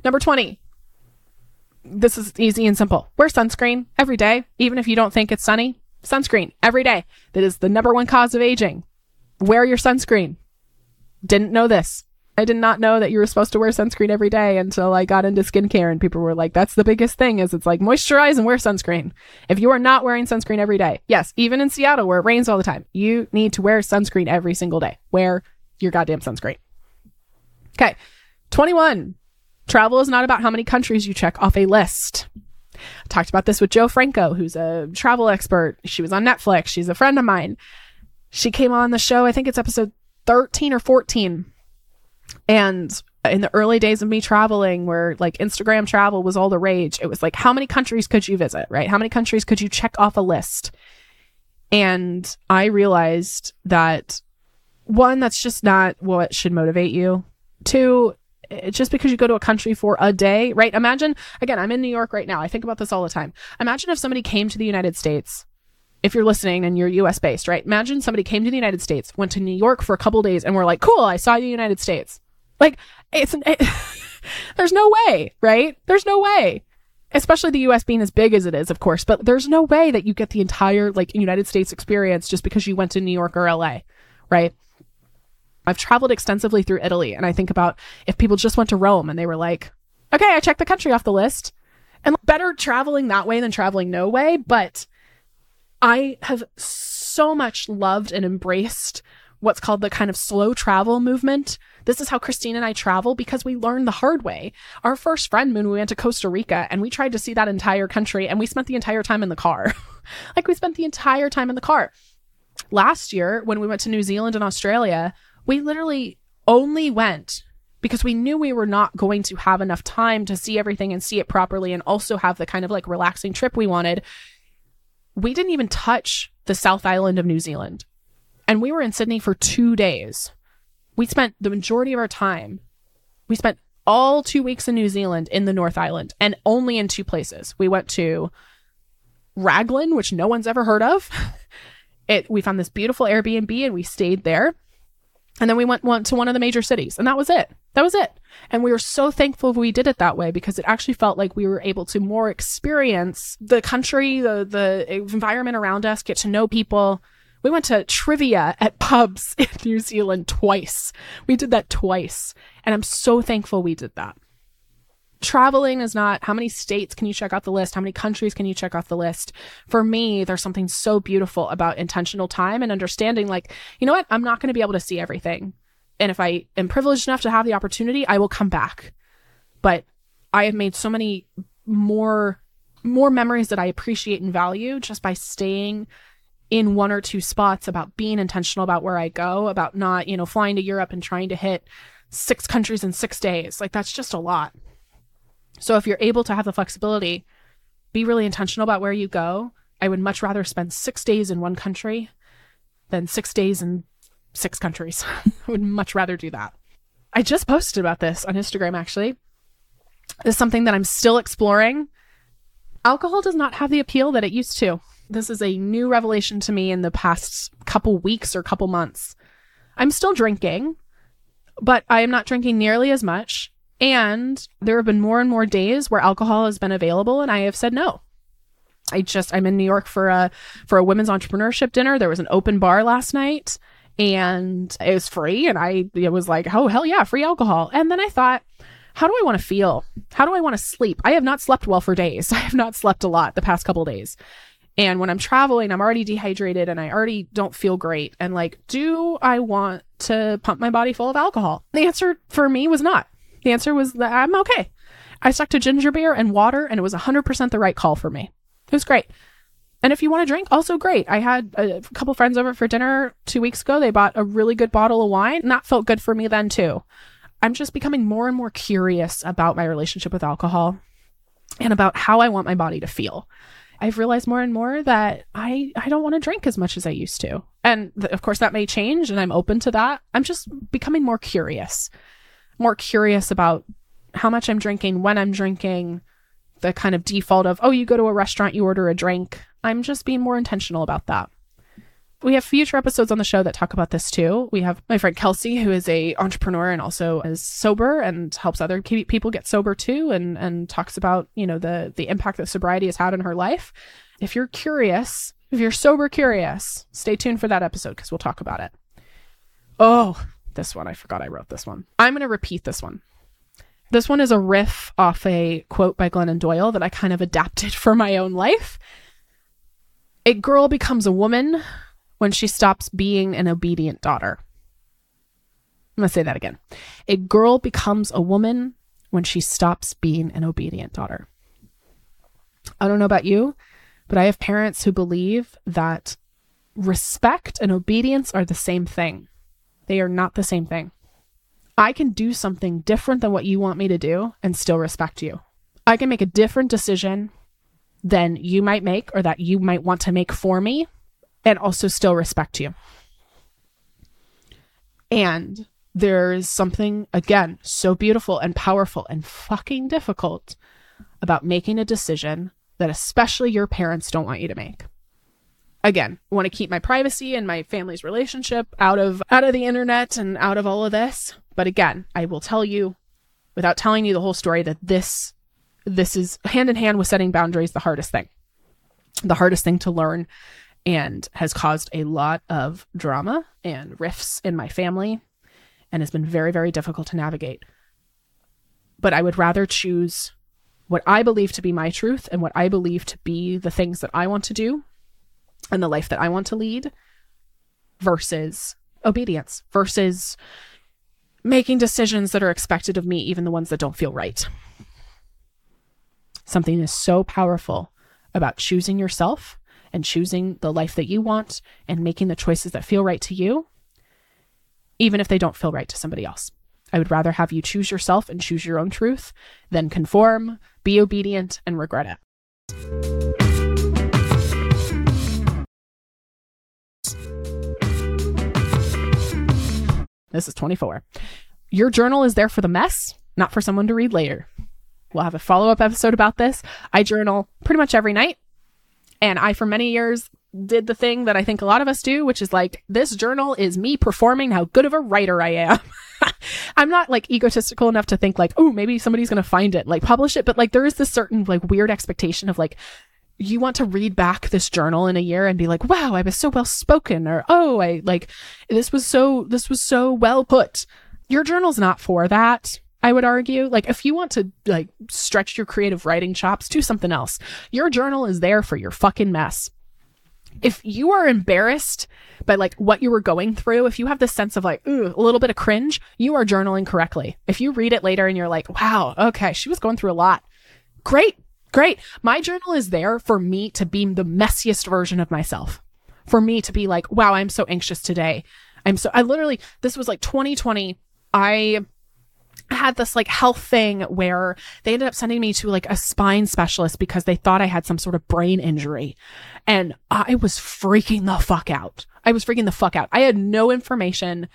Number 20. This is easy and simple. Wear sunscreen every day, even if you don't think it's sunny sunscreen every day. That is the number one cause of aging. Wear your sunscreen. Didn't know this. I did not know that you were supposed to wear sunscreen every day until I got into skincare and people were like, that's the biggest thing is it's like moisturize and wear sunscreen. If you are not wearing sunscreen every day, yes, even in Seattle where it rains all the time, you need to wear sunscreen every single day. Wear your goddamn sunscreen. Okay. 21. Travel is not about how many countries you check off a list. I talked about this with Jo Franco, who's a travel expert. She was on Netflix. She's a friend of mine. She came on the show, I think it's episode 13 or 14. And in the early days of me traveling, where like Instagram travel was all the rage, it was like, how many countries could you visit, right? How many countries could you check off a list? And I realized that one, that's just not what should motivate you. Two, Uh, just because you go to a country for a day, right? Imagine, again, I'm in New York right now. I think about this all the time. Imagine if somebody came to the United States, if you're listening and you're US based, right? Imagine somebody came to the United States, went to New York for a couple days, and we're like, cool, I saw the United States. Like, it's, it, (laughs) there's no way, right? There's no way. Especially the US being as big as it is, of course, but there's no way that you get the entire, like, United States experience just because you went to New York or LA, right? I've traveled extensively through Italy and I think about if people just went to Rome and they were like, okay, I checked the country off the list and better traveling that way than traveling no way. But I have so much loved and embraced what's called the kind of slow travel movement. This is how Christine and I travel because we learned the hard way. Our first friend when we went to Costa Rica and we tried to see that entire country and we spent the entire time in the car. (laughs) like we spent the entire time in the car. Last year when we went to New Zealand and Australia, we literally only went because we knew we were not going to have enough time to see everything and see it properly and also have the kind of like relaxing trip we wanted. We didn't even touch the South Island of New Zealand. And we were in Sydney for two days. We spent the majority of our time, we spent all two weeks in New Zealand in the North Island and only in two places. We went to Raglan, which no one's ever heard of. (laughs) It we found this beautiful Airbnb and we stayed there. And then we went, to one of the major cities and that was it. That was it. And we were so thankful we did it that way because it actually felt like we were able to more experience the country, the the environment around us, get to know people. We went to trivia at (laughs) pubs in New Zealand twice. We did that twice. And I'm so thankful we did that traveling is not how many states can you check off the list? How many countries can you check off the list? For me there's something so beautiful about intentional time and understanding like you know what? I'm not going to be able to see everything. And if i am privileged enough to have the opportunity i will come back. But i have made so many more more memories that i appreciate and value just by staying in one or two spots about being intentional about where i go about not you know flying to europe and trying to hit six countries in six days. Like that's just a lot so if you're able to have the flexibility, be really intentional about where you go. I would much rather spend six days in one country than six days in six countries. (laughs) I would much rather do that. I just posted about this on Instagram actually. This is something that I'm still exploring. Alcohol does not have the appeal that it used to. This is a new revelation to me in the past couple weeks or couple months. I'm still drinking, but I am not drinking nearly as much. And there have been more and more days where alcohol has been available and I have said no. I just I'm in New York for a for a women's entrepreneurship dinner. There was an open bar last night and it was free and I it was like, "Oh, hell yeah, free alcohol." And then I thought, how do I want to feel? How do I want to sleep? I have not slept well for days. (laughs) I have not slept a lot the past couple days. And when I'm traveling, I'm already dehydrated and I already don't feel great. And like, do I want to pump my body full of alcohol? The answer for me was not. The answer was that I'm okay. I stuck to ginger beer and water, and it was 100% the right call for me. It was great. And if you want to drink, also great. I had a couple friends over for dinner two weeks ago. They bought a really good bottle of wine, and that felt good for me then too. I'm just becoming more and more curious about my relationship with alcohol and about how I want my body to feel. I've realized more and more that I, I don't want to drink as much as I used to. And th- of course, that may change, and I'm open to that. I'm just becoming more curious more curious about how much I'm drinking, when I'm drinking, the kind of default of, oh, you go to a restaurant, you order a drink. I'm just being more intentional about that. We have future episodes on the show that talk about this too. We have my friend Kelsey, who is a entrepreneur and also is sober and helps other people get sober too, and and talks about you know the the impact that sobriety has had in her life. If you're curious, if you're sober curious, stay tuned for that episode because we'll talk about it. Oh, this one. I forgot I wrote this one. I'm going to repeat this one. This one is a riff off a quote by Glennon Doyle that I kind of adapted (laughs) for my own life. A girl becomes a woman when she stops being an obedient daughter. I'm going to say that again. A girl becomes a woman when she stops being an obedient daughter. I don't know about you, but I have parents who believe that respect and obedience are the same thing. They are not the same thing. I can do something different than what you want me to do and still respect you. I can make a different decision than you might make or that you might want to make for me and also still respect you. And there's something, again, so beautiful and powerful and fucking difficult about making a decision that especially your parents don't want you to make again want to keep my privacy and my family's relationship out of out of the internet and out of all of this. But again i will tell you without telling you the whole story that this this is hand in hand with setting boundaries the hardest thing. The hardest thing to learn and has caused a lot of drama and rifts in my family and has been very very difficult to navigate. But i would rather choose what i believe to be my truth and what i believe to be the things that i want to do and the life that I want to lead versus obedience versus making decisions that are expected of me, even the ones that don't feel right. Something is so powerful about choosing yourself and choosing the life that you want and making the choices that feel right to you, even if they don't feel right to somebody else. I would rather have you choose yourself and choose your own truth than conform, be obedient, and regret it. This is 24. Your journal is there for the mess, not for someone to read later. We'll have a follow up episode about this. I journal pretty much every night. And I, for many years, did the thing that I think a lot of us do, which is like, this journal is me performing how good of a writer I am. (laughs) I'm not like egotistical enough to think like, oh, maybe somebody's going to find it, like publish it. But like, there is this certain like weird expectation of like, you want to read back this journal in a year and be like, wow, I was so well spoken, or oh, I like, this was so, this was so well put. Your journal's not for that. I would argue. Like, if you want to like stretch your creative writing chops, do something else. Your journal is there for your fucking mess if you are embarrassed by like what you were going through, if you have this sense of like ooh, a little bit of cringe, you are journaling correctly. If you read it later and you're like, wow, okay, she was going through a lot. Great, great. My journal is there for me to be the messiest version of myself. For me to be like, wow, I'm so anxious today. I'm so, I literally, this was like 2020. I had this like health thing where they ended up sending me to like a spine specialist because they thought I had some sort of brain injury. And I was freaking the fuck out. I was freaking the fuck out. I had no information.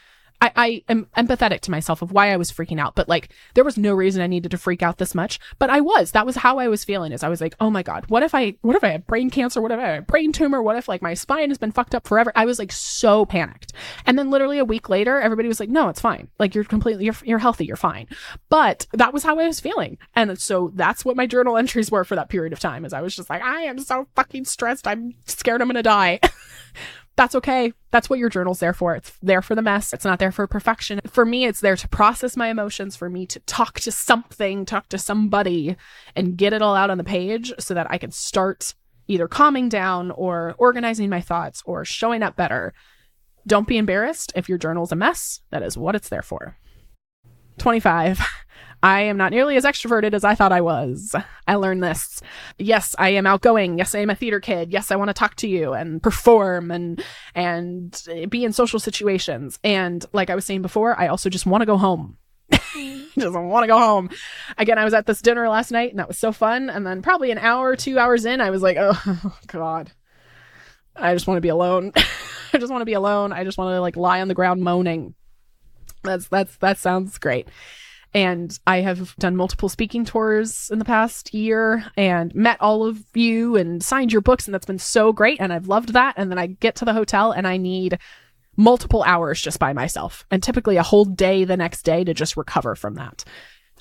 I, I am empathetic to myself of why I was freaking out, but like there was no reason I needed to freak out this much. But I was. That was how I was feeling. Is I was like, oh my god, what if I, what if I have brain cancer? What if I have a brain tumor? What if like my spine has been fucked up forever? I was like so panicked. And then literally a week later, everybody was like, no, it's fine. Like you're completely, you're you're healthy, you're fine. But that was how I was feeling, and so that's what my journal entries were for that period of time. Is I was just like, I am so fucking stressed. I'm scared I'm gonna die. (laughs) that's okay. That's what your journal's there for. It's there for the mess. It's not there for perfection. For me, it's there to process my emotions, for me to talk to something, talk to somebody, and get it all out on the page so that I can start either calming down or organizing my thoughts or showing up better. Don't be embarrassed if your journal's a mess. That is what it's there for. 25. I am not nearly as extroverted as I thought I was. I learned this. Yes, I am outgoing. Yes, I am a theater kid. Yes, I want to talk to you and perform and and be in social situations. And like I was saying before, I also just want to go home. (laughs) just want to go home. Again, I was at this dinner last night and that was so fun. And then probably an hour two hours in, I was like, oh (laughs) God, I just want to be alone. (laughs) I just want to be alone. I just want to like lie on the ground moaning. That's that's that sounds great. And I have done multiple speaking tours in the past year and met all of you and signed your books. And that's been so great. And I've loved that. And then I get to the hotel and I need multiple hours just by myself and typically a whole day the next day to just recover from that.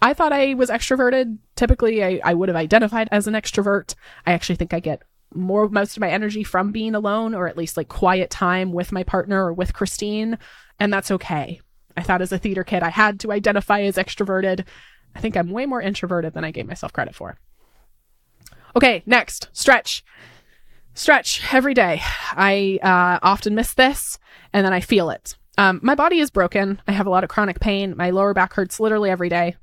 I thought I was extroverted. Typically, I, I would have identified as an extrovert. I actually think I get more most of my energy from being alone or at least like quiet time with my partner or with Christine. And that's okay. I thought as a theater kid I had to identify as extroverted. I think I'm way more introverted than I gave myself credit for. Okay, next, stretch. Stretch every day. I uh, often miss this and then I feel it. Um, my body is broken. I have a lot of chronic pain. My lower back hurts literally every day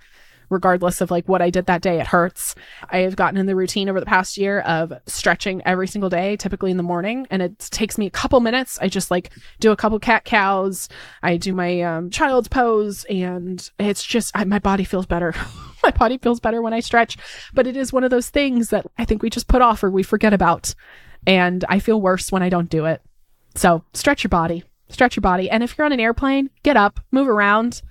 regardless of like what I did that day, it hurts. I have gotten in the routine over the past year of stretching every single day, typically in the morning, and it takes me a couple minutes. I just like do a couple cat cows, I do my um, child's pose, and it's just I, my body feels better. (laughs) my body feels better when I stretch, but it is one of those things that I think we just put off or we forget about, and I feel worse when I don't do it. So stretch your body, stretch your body, and if you're on an airplane, get up, move around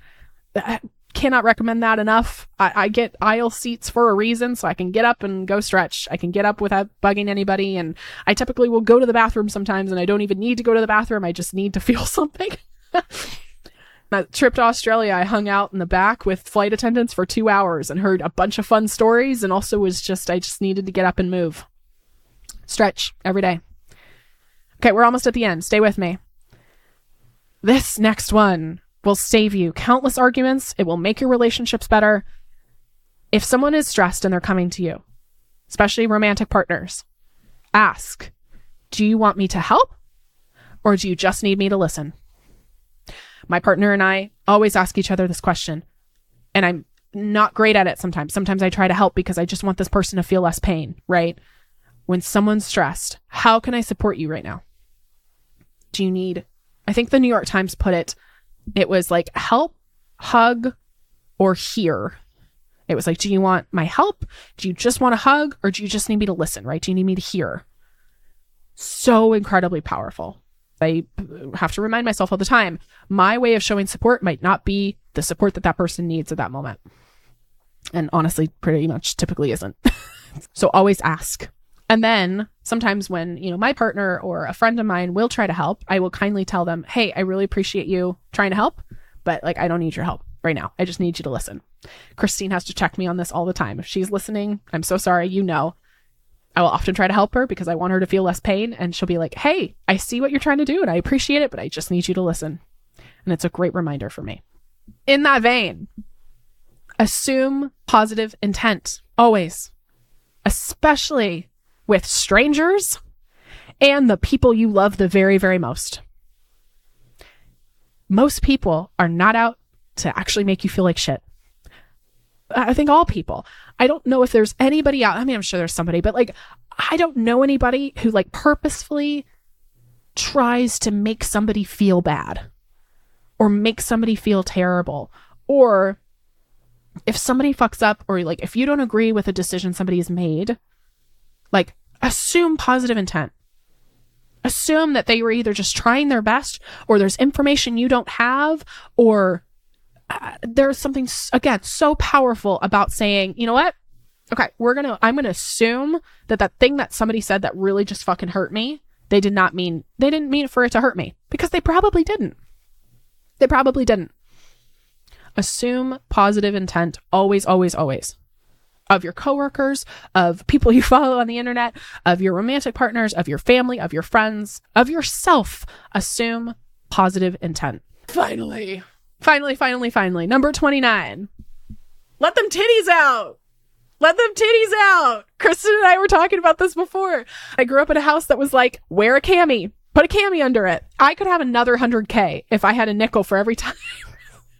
cannot recommend that enough. I, I, get aisle seats for a reason, so I can get up and go stretch. I can get up without bugging anybody, and I typically will go to the bathroom sometimes, and I don't even need to go to the bathroom. I just need to (laughs) feel something. (laughs) that trip to Australia, I hung out in the back with flight attendants for two hours and heard a bunch of fun stories, and also was just, I just needed to get up and move. Stretch every day. Okay, we're almost at the end. Stay with me. This next one will save you countless arguments. It will make your relationships better. If someone is stressed and they're coming to you, especially romantic partners, ask, do you want me to help or do you just need me to listen? My partner and I always ask each other this question, and I'm not great at it sometimes. Sometimes I try to help because I just want this person to feel less pain, right? When someone's stressed, how can I support you right now? Do you need, I think the New York Times put it it was like help, hug, or hear. It was like, do you want my help? Do you just want a hug? Or do you just need me to listen, right? Do you need me to hear? So incredibly powerful. I uh, have to remind myself all the time my way of showing support might not be the support that that person needs at that moment. And honestly, pretty much typically isn't. (laughs) so always ask. And then sometimes when, you know, my partner or a friend of mine will try to help, I will kindly tell them, Hey, I really appreciate you trying to help, but like, I don't need your help right now. I just need you to listen. Christine has to check me on this all the time. If she's listening, I'm so sorry. You know, I will often try to help her because I want her to feel less pain. And she'll be like, Hey, I see what you're trying to do and I appreciate it, but I just need you to listen. And it's a great reminder for me. In that vein, assume positive intent always, especially with strangers and the people you love the very, very most. Most people are not out to actually make you feel like shit. I think all people. I don't know if there's anybody out. I mean, I'm sure there's somebody, but like, I don't know anybody who like purposefully tries to make somebody feel bad or make somebody feel terrible or if somebody fucks up or like if you don't agree with a decision somebody has made like assume positive intent. Assume that they were either just trying their best or there's information you don't have or uh, there's something again so powerful about saying you know what? Okay we're gonna i'm gonna assume that that thing that somebody said that really just fucking hurt me they did not mean they didn't mean for it to hurt me. Because they probably didn't. They probably didn't. Assume positive intent always always always of your coworkers, of people you (laughs) follow on the internet, of your romantic partners, of your family, of your friends, of yourself. Assume positive intent. Finally, finally, finally, finally. Number 29. Let them titties out. Let them titties out. Kristen and I were talking about this before. I grew up in a house that was like, wear a cami, put a cami under it. I could have another 100K if I had a nickel for every (laughs) time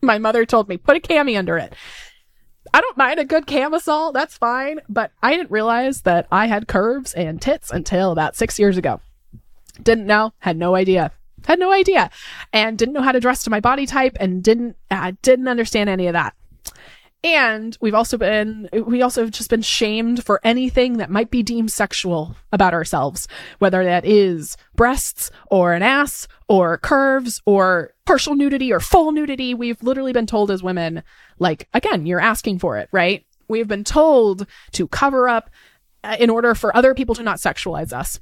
my mother told me, put a cami under it. I don't mind a good camisole. That's fine. But I didn't realize that I had curves and tits until about six years ago. Didn't know, had no idea. Had no idea. And didn't know how to dress to my body type and didn't, uh, didn't understand any of that. And we've also been, we also have just been shamed for anything that might be deemed sexual about ourselves, whether that is breasts or an ass or curves or partial nudity or full nudity. We've literally been told as women, like, again, you're asking for it, right? We've been told to cover up uh, in order for other people to not sexualize us.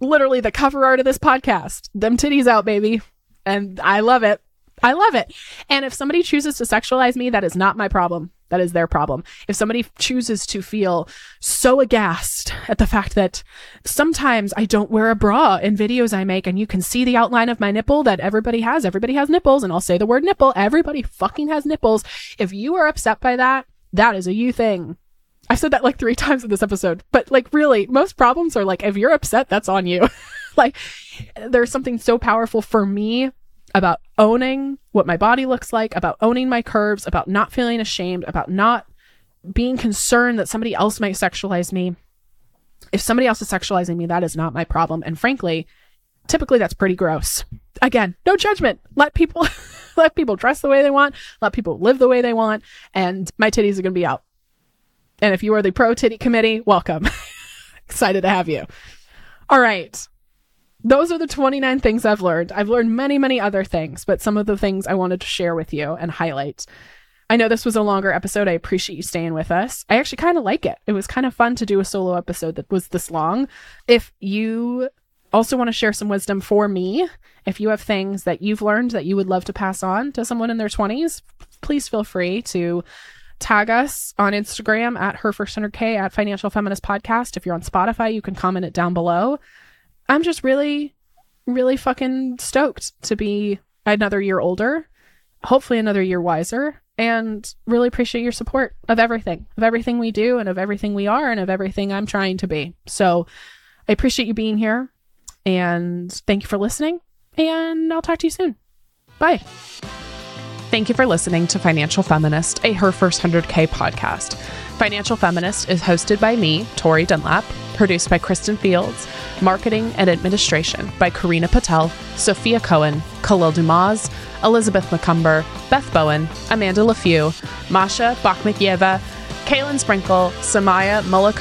Literally, the cover art of this podcast, them titties out, baby. And I love it. I love it. And if somebody chooses to sexualize me, that is not my problem. That is their problem. If somebody chooses to feel so aghast at the fact that sometimes I don't wear a bra in videos I make and you can see the outline of my nipple that everybody has, everybody has nipples, and I'll say the word nipple, everybody fucking has nipples. If you are upset by that, that is a you thing. I've said that like three (laughs) times in this episode, but like really, most problems are like, if you're upset, that's on you. (laughs) like, there's something so powerful for me about owning what my body looks like, about owning my curves, about not feeling ashamed, about not being concerned that somebody else might sexualize me. If somebody else is sexualizing me, that is not my problem. And frankly, typically that's pretty gross. Again, no judgment. Let people (laughs) let people dress the way they want, let people live the way they want, and my titties are going to be out. And if you are the pro titty committee, welcome. (laughs) Excited to have you. All right those are the 29 things I've learned. I've learned many, many other things, but some of the things I wanted to share with you and highlight. I know this was a longer episode. I appreciate you staying with us. I actually kind of like it. It was kind of fun to do a solo episode that was this long. If you also want to share some wisdom for me, if you have things that you've learned that you would love to pass on to someone in their 20s, please feel free to tag us on Instagram at her first 100k at financial feminist podcast. If you're on Spotify, you can comment it down below. I'm just really, really fucking stoked to be another year older, hopefully another year wiser, and really appreciate your support of everything, of everything we do, and of everything we are, and of everything I'm trying to be. So I appreciate you being here, and thank you for listening, and I'll talk to you soon. Bye. Thank you for listening to Financial Feminist, a Her First 100K podcast. Financial Feminist is hosted by me, Tori Dunlap, produced by Kristen Fields, marketing and administration by Karina Patel, Sophia Cohen, Khalil Dumas, Elizabeth McCumber, Beth Bowen, Amanda LaFew, Masha Bakhmikiyeva, Kaylin Sprinkle, Samaya Mulla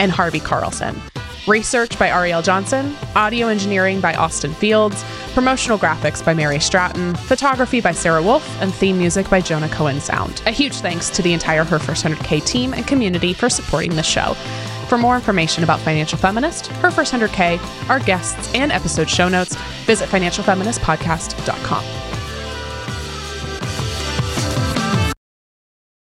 and Harvey Carlson. Research by Ariel Johnson, audio engineering by Austin Fields, promotional graphics by Mary Stratton, photography by Sarah Wolf, and theme music by Jonah Cohen Sound. A huge thanks to the entire Her First 100K team and community for supporting the show. For more information about Financial Feminist, Her First 100K, our guests, and episode show notes, visit financialfeministpodcast.com.